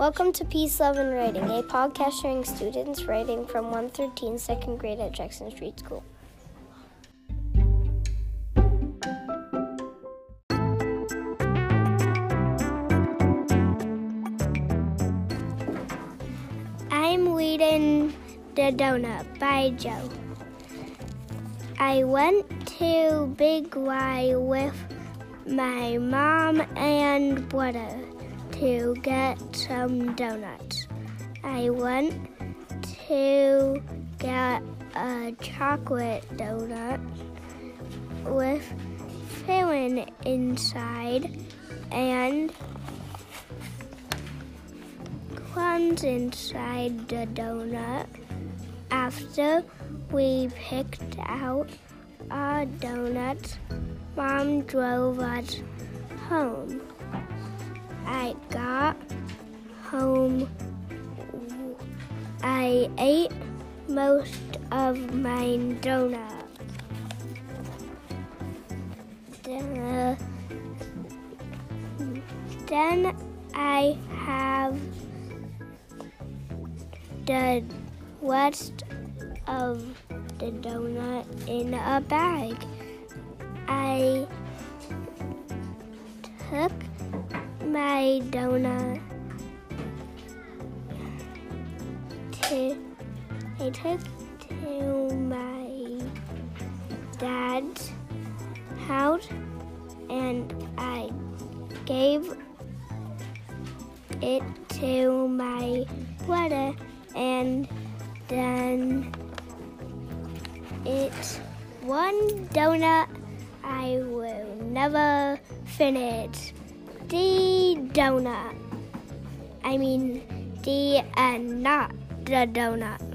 Welcome to Peace, Love, and Writing, a podcast sharing students writing from 1 through 10, second grade at Jackson Street School. I'm reading The Donut by Joe. I went to Big Y with my mom and brother to get some donuts. I went to get a chocolate donut with filling inside and crumbs inside the donut. After we picked out our donuts, Mom drove us home. I ate most of my donuts. Then, uh, then I have the rest of the donut in a bag. I took my donut to I took to my dad's house and I gave it to my brother and then it's one donut I will never finish. The donut. I mean, the uh, and not the donut.